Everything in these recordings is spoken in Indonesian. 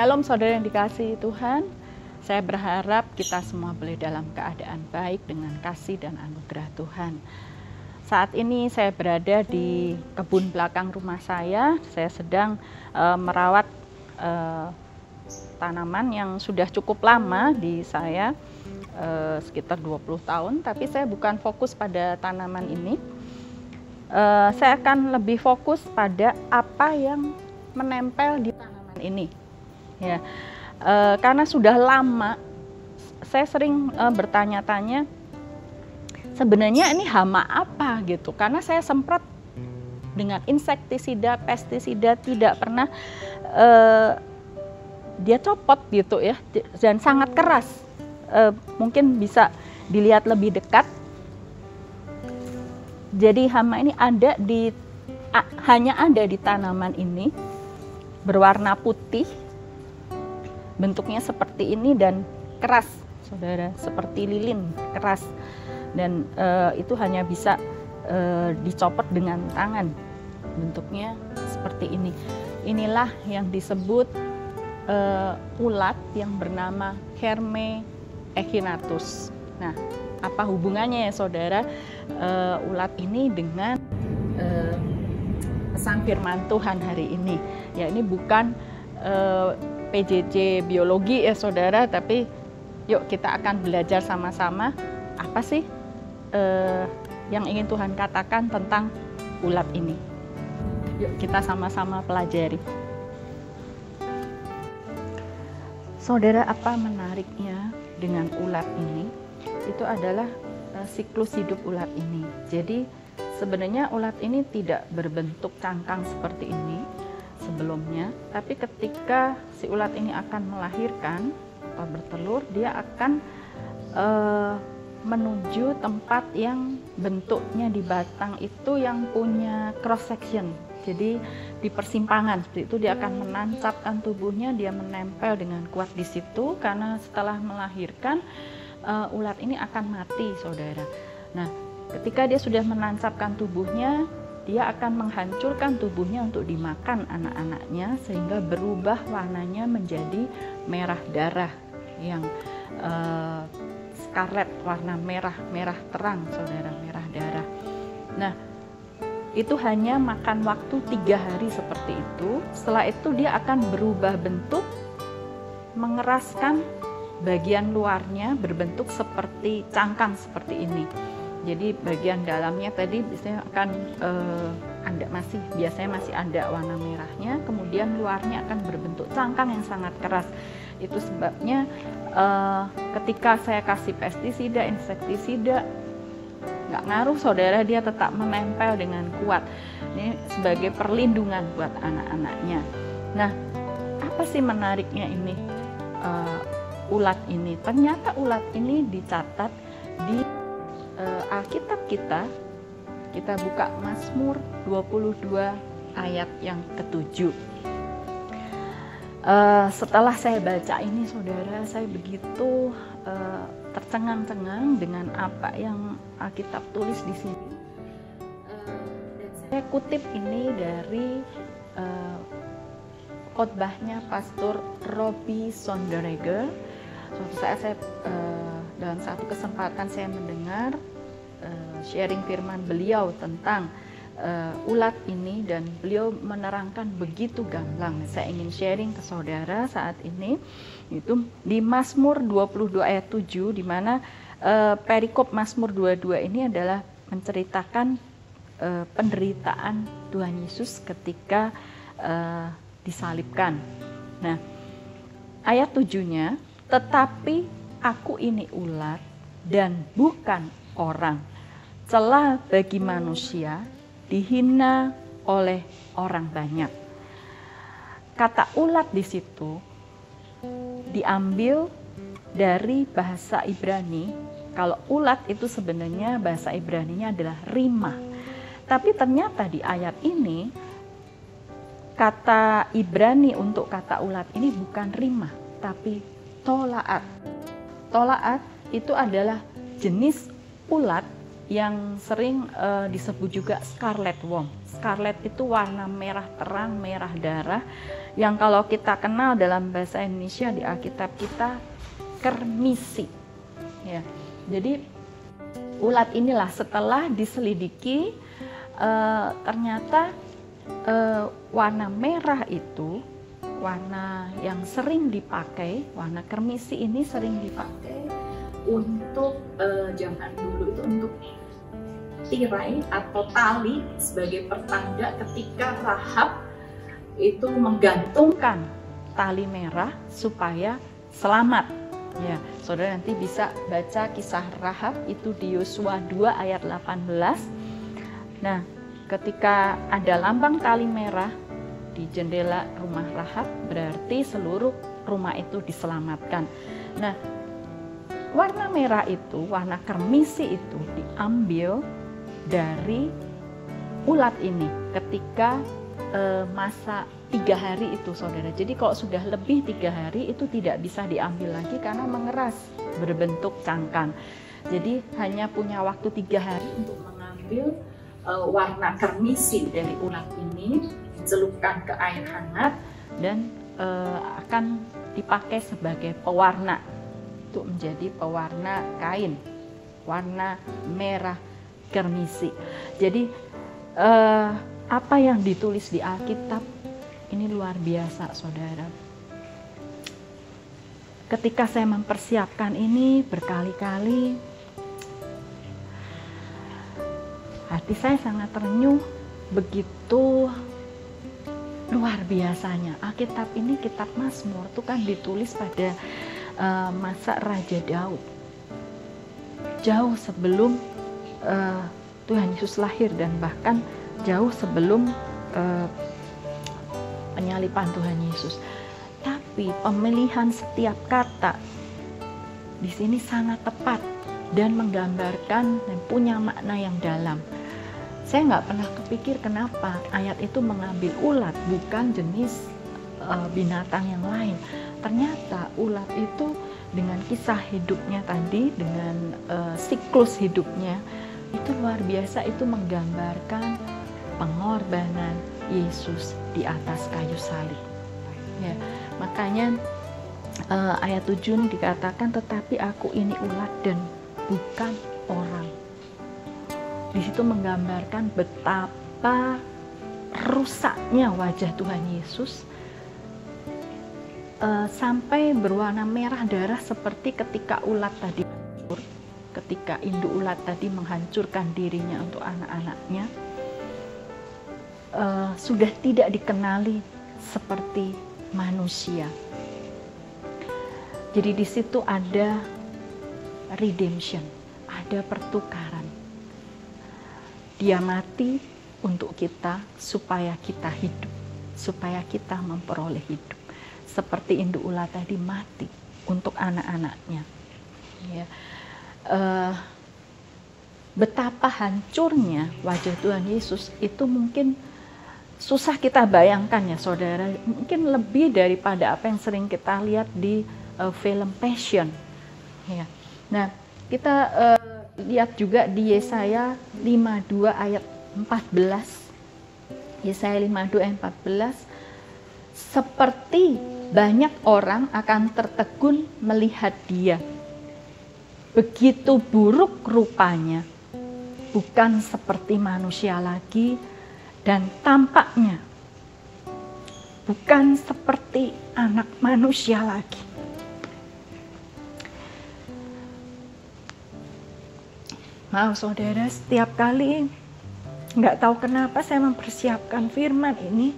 Shalom saudara yang dikasihi Tuhan. Saya berharap kita semua boleh dalam keadaan baik dengan kasih dan anugerah Tuhan. Saat ini saya berada di kebun belakang rumah saya. Saya sedang uh, merawat uh, tanaman yang sudah cukup lama di saya uh, sekitar 20 tahun, tapi saya bukan fokus pada tanaman ini. Uh, saya akan lebih fokus pada apa yang menempel di tanaman ini. Ya, uh, karena sudah lama, saya sering uh, bertanya-tanya sebenarnya ini hama apa gitu karena saya semprot dengan insektisida, pestisida tidak pernah uh, dia copot gitu ya dan sangat keras. Uh, mungkin bisa dilihat lebih dekat. Jadi hama ini ada di hanya ada di tanaman ini berwarna putih. Bentuknya seperti ini dan keras, Saudara, seperti lilin, keras. Dan uh, itu hanya bisa uh, dicopot dengan tangan. Bentuknya seperti ini. Inilah yang disebut uh, ulat yang bernama Herme echinatus. Nah apa hubungannya ya saudara? Uh, ulat ini dengan uh, pesan firman Tuhan hari ini. Ya ini bukan uh, PJJ biologi ya saudara tapi yuk kita akan belajar sama-sama apa sih eh, yang ingin Tuhan katakan tentang ulat ini. Yuk kita sama-sama pelajari. Saudara, apa menariknya dengan ulat ini? Itu adalah uh, siklus hidup ulat ini. Jadi sebenarnya ulat ini tidak berbentuk cangkang seperti ini sebelumnya, tapi ketika si ulat ini akan melahirkan atau bertelur, dia akan uh, menuju tempat yang bentuknya di batang itu yang punya cross section. Jadi di persimpangan seperti itu dia akan menancapkan tubuhnya, dia menempel dengan kuat di situ karena setelah melahirkan uh, ulat ini akan mati, saudara. Nah, ketika dia sudah menancapkan tubuhnya, dia akan menghancurkan tubuhnya untuk dimakan anak-anaknya sehingga berubah warnanya menjadi merah darah yang uh, scarlet warna merah merah terang saudara merah darah. Nah itu hanya makan waktu tiga hari seperti itu. Setelah itu dia akan berubah bentuk mengeraskan bagian luarnya berbentuk seperti cangkang seperti ini jadi bagian dalamnya tadi biasanya akan uh, ada masih biasanya masih ada warna merahnya kemudian luarnya akan berbentuk cangkang yang sangat keras itu sebabnya uh, ketika saya kasih pestisida, insektisida, nggak ngaruh saudara dia tetap menempel dengan kuat. Ini sebagai perlindungan buat anak-anaknya. Nah, apa sih menariknya ini uh, ulat ini? Ternyata ulat ini dicatat di uh, Alkitab kita. Kita buka Mazmur 22 ayat yang ketujuh Uh, setelah saya baca ini, saudara, saya begitu uh, tercengang-cengang dengan apa yang Alkitab tulis di sini. Saya kutip ini dari uh, khotbahnya Pastor Robbie Sonderegger. Suatu saat saya uh, dalam satu kesempatan saya mendengar uh, sharing firman beliau tentang uh, ulat ini dan beliau menerangkan begitu gamblang. Saya ingin sharing ke saudara saat ini itu di Mazmur 22 ayat 7 di mana uh, perikop Mazmur 22 ini adalah menceritakan uh, penderitaan Tuhan Yesus ketika uh, disalibkan. Nah, ayat tujuhnya, tetapi aku ini ulat dan bukan orang. Celah bagi manusia dihina oleh orang banyak. Kata ulat di situ diambil dari bahasa Ibrani. Kalau ulat itu sebenarnya bahasa Ibrani-nya adalah rima. Tapi ternyata di ayat ini kata Ibrani untuk kata ulat ini bukan rima, tapi tolaat. Tolaat itu adalah jenis ulat yang sering uh, disebut juga scarlet worm. Scarlet itu warna merah terang, merah darah yang kalau kita kenal dalam bahasa Indonesia di Alkitab kita kermisi. Ya. Jadi ulat inilah setelah diselidiki uh, ternyata uh, warna merah itu warna yang sering dipakai, warna kermisi ini sering dipakai untuk uh, zaman dulu itu untuk tirai atau tali sebagai pertanda ketika Rahab itu menggantungkan tali merah supaya selamat. Ya, saudara nanti bisa baca kisah Rahab itu di Yosua 2 ayat 18. Nah, ketika ada lambang tali merah di jendela rumah Rahab, berarti seluruh rumah itu diselamatkan. Nah, warna merah itu, warna kermisi itu diambil dari ulat ini ketika e, masa tiga hari itu saudara. Jadi kalau sudah lebih tiga hari itu tidak bisa diambil lagi karena mengeras berbentuk cangkang. Jadi hanya punya waktu tiga hari untuk mengambil e, warna kermisi dari ulat ini, dicelupkan ke air hangat dan e, akan dipakai sebagai pewarna untuk menjadi pewarna kain warna merah kermisi. Jadi uh, apa yang ditulis di Alkitab ini luar biasa, saudara. Ketika saya mempersiapkan ini berkali-kali, hati saya sangat terenyuh, begitu luar biasanya. Alkitab ini kitab Mazmur itu kan ditulis pada uh, masa Raja Daud. Jauh sebelum uh, Tuhan Yesus lahir dan bahkan jauh sebelum uh, penyalipan Tuhan Yesus. Tapi pemilihan setiap kata di sini sangat tepat dan menggambarkan dan punya makna yang dalam. Saya nggak pernah kepikir kenapa ayat itu mengambil ulat bukan jenis uh, binatang yang lain. Ternyata ulat itu dengan kisah hidupnya tadi, dengan uh, siklus hidupnya itu luar biasa itu menggambarkan pengorbanan Yesus di atas kayu salib. Ya, makanya uh, ayat 7 ini dikatakan tetapi aku ini ulat dan bukan orang. Di situ menggambarkan betapa rusaknya wajah Tuhan Yesus uh, sampai berwarna merah darah seperti ketika ulat tadi ketika induk ulat tadi menghancurkan dirinya untuk anak-anaknya uh, sudah tidak dikenali seperti manusia. Jadi di situ ada redemption, ada pertukaran. Dia mati untuk kita supaya kita hidup, supaya kita memperoleh hidup. Seperti induk ulat tadi mati untuk anak-anaknya. Ya. Uh, betapa hancurnya wajah Tuhan Yesus itu mungkin susah kita bayangkan ya saudara mungkin lebih daripada apa yang sering kita lihat di uh, film Passion ya nah kita uh, lihat juga di Yesaya 52 ayat 14 Yesaya 52 ayat 14 seperti banyak orang akan tertegun melihat dia begitu buruk rupanya bukan seperti manusia lagi dan tampaknya bukan seperti anak manusia lagi. Maaf saudara, setiap kali nggak tahu kenapa saya mempersiapkan firman ini,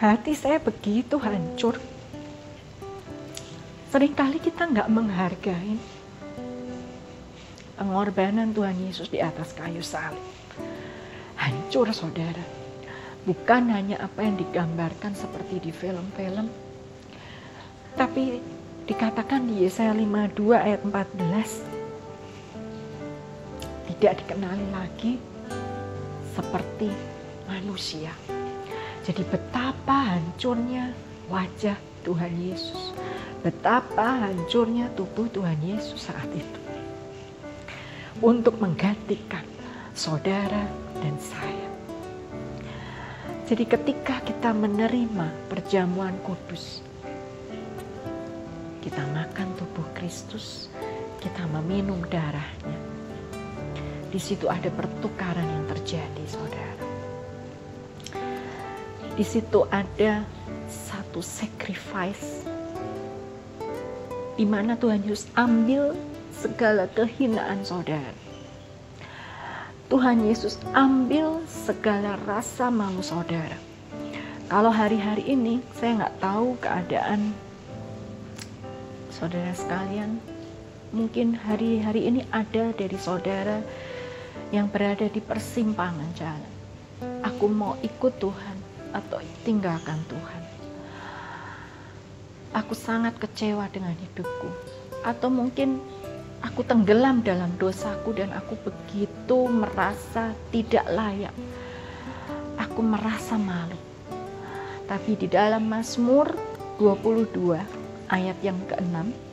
hati saya begitu hancur. Seringkali kita nggak menghargai pengorbanan Tuhan Yesus di atas kayu salib hancur saudara. Bukan hanya apa yang digambarkan seperti di film-film, tapi dikatakan di Yesaya 52 ayat 14 tidak dikenali lagi seperti manusia. Jadi betapa hancurnya wajah Tuhan Yesus. Betapa hancurnya tubuh Tuhan Yesus saat itu. untuk menggantikan saudara dan saya. Jadi ketika kita menerima perjamuan kudus, kita makan tubuh Kristus, kita meminum darahnya. Di situ ada pertukaran yang terjadi, saudara. Di situ ada satu sacrifice di mana Tuhan Yesus ambil segala kehinaan saudara Tuhan Yesus ambil segala rasa malu saudara. Kalau hari-hari ini saya nggak tahu keadaan saudara sekalian, mungkin hari-hari ini ada dari saudara yang berada di persimpangan jalan. Aku mau ikut Tuhan atau tinggalkan Tuhan. Aku sangat kecewa dengan hidupku. Atau mungkin Aku tenggelam dalam dosaku dan aku begitu merasa tidak layak. Aku merasa malu. Tapi di dalam Mazmur 22 ayat yang ke-6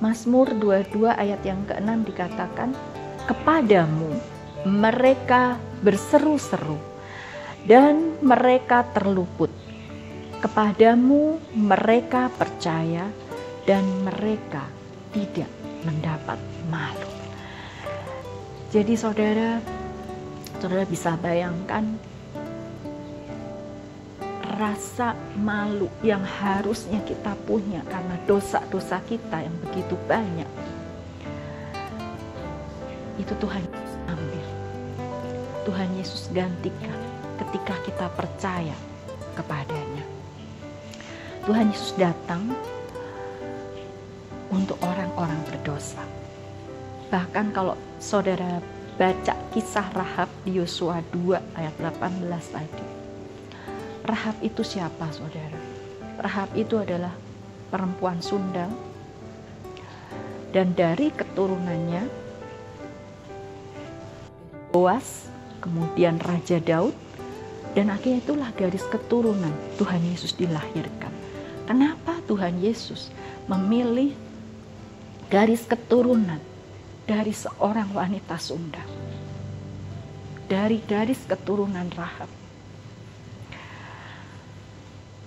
Mazmur 22 ayat yang ke-6 dikatakan kepadamu mereka berseru-seru dan mereka terluput kepadamu mereka percaya dan mereka tidak mendapat malu. Jadi saudara, saudara bisa bayangkan rasa malu yang harusnya kita punya karena dosa-dosa kita yang begitu banyak. Itu Tuhan Yesus ambil. Tuhan Yesus gantikan ketika kita percaya kepadanya. Tuhan Yesus datang untuk orang-orang berdosa. Bahkan kalau saudara baca kisah Rahab di Yosua 2 ayat 18 tadi. Rahab itu siapa saudara? Rahab itu adalah perempuan Sunda dan dari keturunannya Boas, kemudian Raja Daud dan akhirnya itulah garis keturunan Tuhan Yesus dilahirkan. Kenapa Tuhan Yesus memilih garis keturunan dari seorang wanita Sunda. Dari garis keturunan Rahab.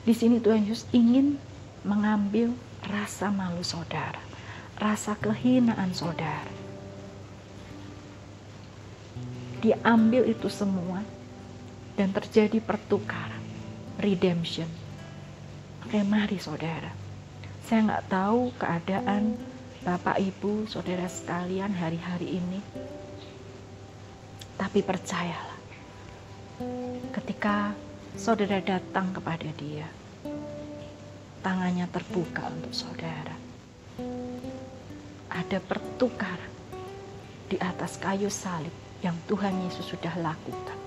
Di sini Tuhan Yesus ingin mengambil rasa malu saudara, rasa kehinaan saudara. Diambil itu semua dan terjadi pertukaran, redemption. Oke, mari saudara. Saya nggak tahu keadaan Bapak, Ibu, saudara sekalian hari-hari ini. Tapi percayalah, ketika saudara datang kepada Dia, tangannya terbuka untuk saudara. Ada pertukaran di atas kayu salib yang Tuhan Yesus sudah lakukan.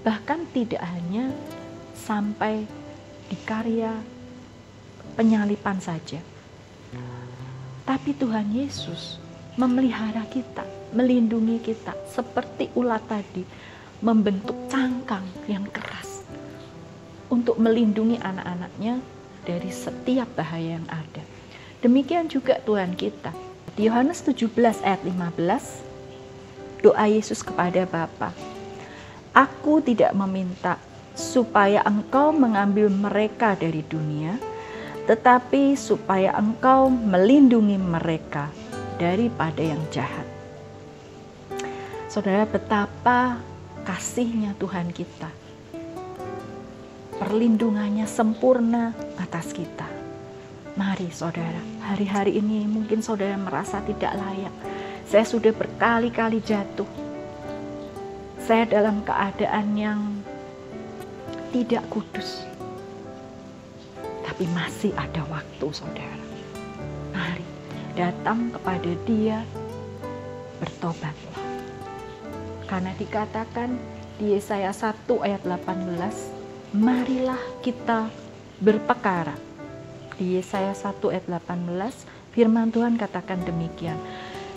Bahkan tidak hanya sampai di karya penyalipan saja, tapi Tuhan Yesus memelihara kita, melindungi kita seperti ulat tadi membentuk cangkang yang keras untuk melindungi anak-anaknya dari setiap bahaya yang ada. Demikian juga Tuhan kita. Di Yohanes 17 ayat 15 doa Yesus kepada Bapa. Aku tidak meminta supaya engkau mengambil mereka dari dunia, tetapi supaya engkau melindungi mereka daripada yang jahat. Saudara, betapa kasihnya Tuhan kita. Perlindungannya sempurna atas kita. Mari saudara, hari-hari ini mungkin saudara merasa tidak layak. Saya sudah berkali-kali jatuh. Saya dalam keadaan yang tidak kudus tapi masih ada waktu saudara. Mari datang kepada dia, bertobatlah. Karena dikatakan di Yesaya 1 ayat 18, marilah kita berpekara. Di Yesaya 1 ayat 18, firman Tuhan katakan demikian.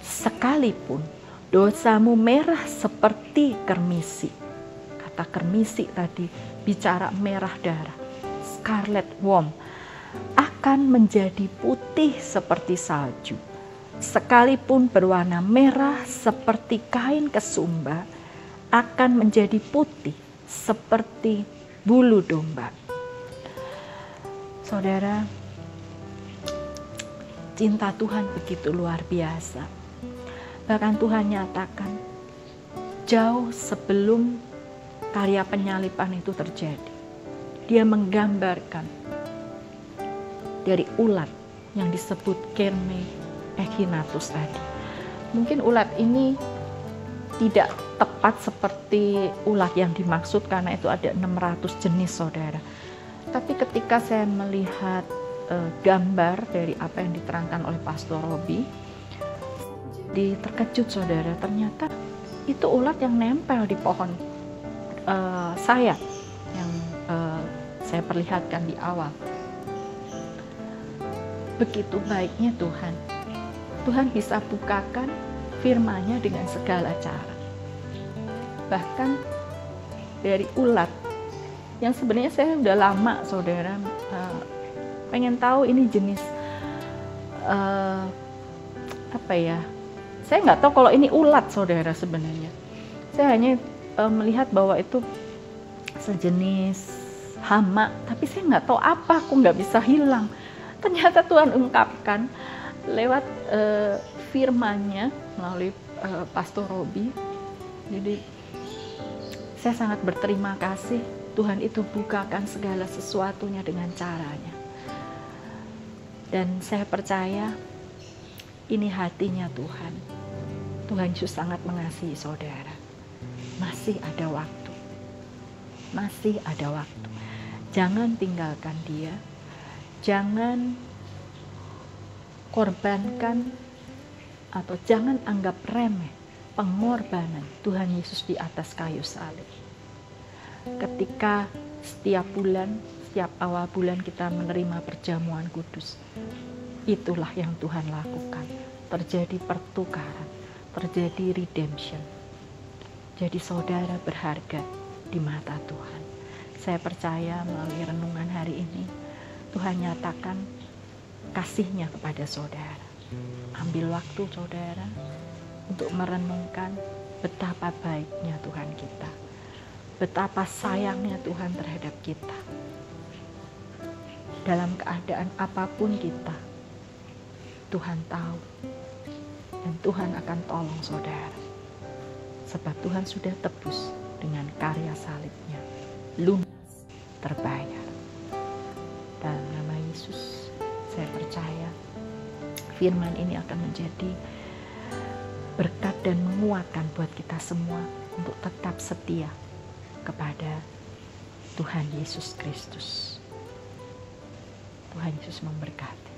Sekalipun dosamu merah seperti kermisi. Kata kermisi tadi bicara merah darah. Scarlet worm akan menjadi putih seperti salju. Sekalipun berwarna merah seperti kain kesumba, akan menjadi putih seperti bulu domba. Saudara, cinta Tuhan begitu luar biasa. Bahkan Tuhan nyatakan, jauh sebelum karya penyalipan itu terjadi, Dia menggambarkan dari ulat yang disebut Kerme echinatus tadi. Mungkin ulat ini tidak tepat seperti ulat yang dimaksud karena itu ada 600 jenis saudara. Tapi ketika saya melihat uh, gambar dari apa yang diterangkan oleh Pastor Robi, di terkejut saudara ternyata itu ulat yang nempel di pohon uh, saya yang uh, saya perlihatkan di awal. Begitu baiknya Tuhan. Tuhan bisa bukakan firman-Nya dengan segala cara. Bahkan dari ulat. Yang sebenarnya saya udah lama saudara uh, pengen tahu ini jenis uh, apa ya? Saya nggak tahu kalau ini ulat saudara sebenarnya. Saya hanya uh, melihat bahwa itu sejenis hama tapi saya nggak tahu apa aku nggak bisa hilang. Ternyata Tuhan ungkapkan lewat uh, firmannya melalui uh, Pastor Robi. Jadi saya sangat berterima kasih Tuhan itu bukakan segala sesuatunya dengan caranya. Dan saya percaya ini hatinya Tuhan. Tuhan Yesus sangat mengasihi saudara. Masih ada waktu. Masih ada waktu. Jangan tinggalkan dia. Jangan korbankan atau jangan anggap remeh pengorbanan Tuhan Yesus di atas kayu salib. Ketika setiap bulan, setiap awal bulan kita menerima perjamuan kudus, itulah yang Tuhan lakukan. Terjadi pertukaran, terjadi redemption. Jadi saudara berharga di mata Tuhan. Saya percaya melalui renungan hari ini, Tuhan nyatakan kasihnya kepada saudara. Ambil waktu saudara untuk merenungkan betapa baiknya Tuhan kita. Betapa sayangnya Tuhan terhadap kita. Dalam keadaan apa pun kita, Tuhan tahu. Dan Tuhan akan tolong saudara. Sebab Tuhan sudah tebus dengan karya salibnya. Lunas terbayar. Saya percaya firman ini akan menjadi berkat dan menguatkan buat kita semua untuk tetap setia kepada Tuhan Yesus Kristus. Tuhan Yesus memberkati.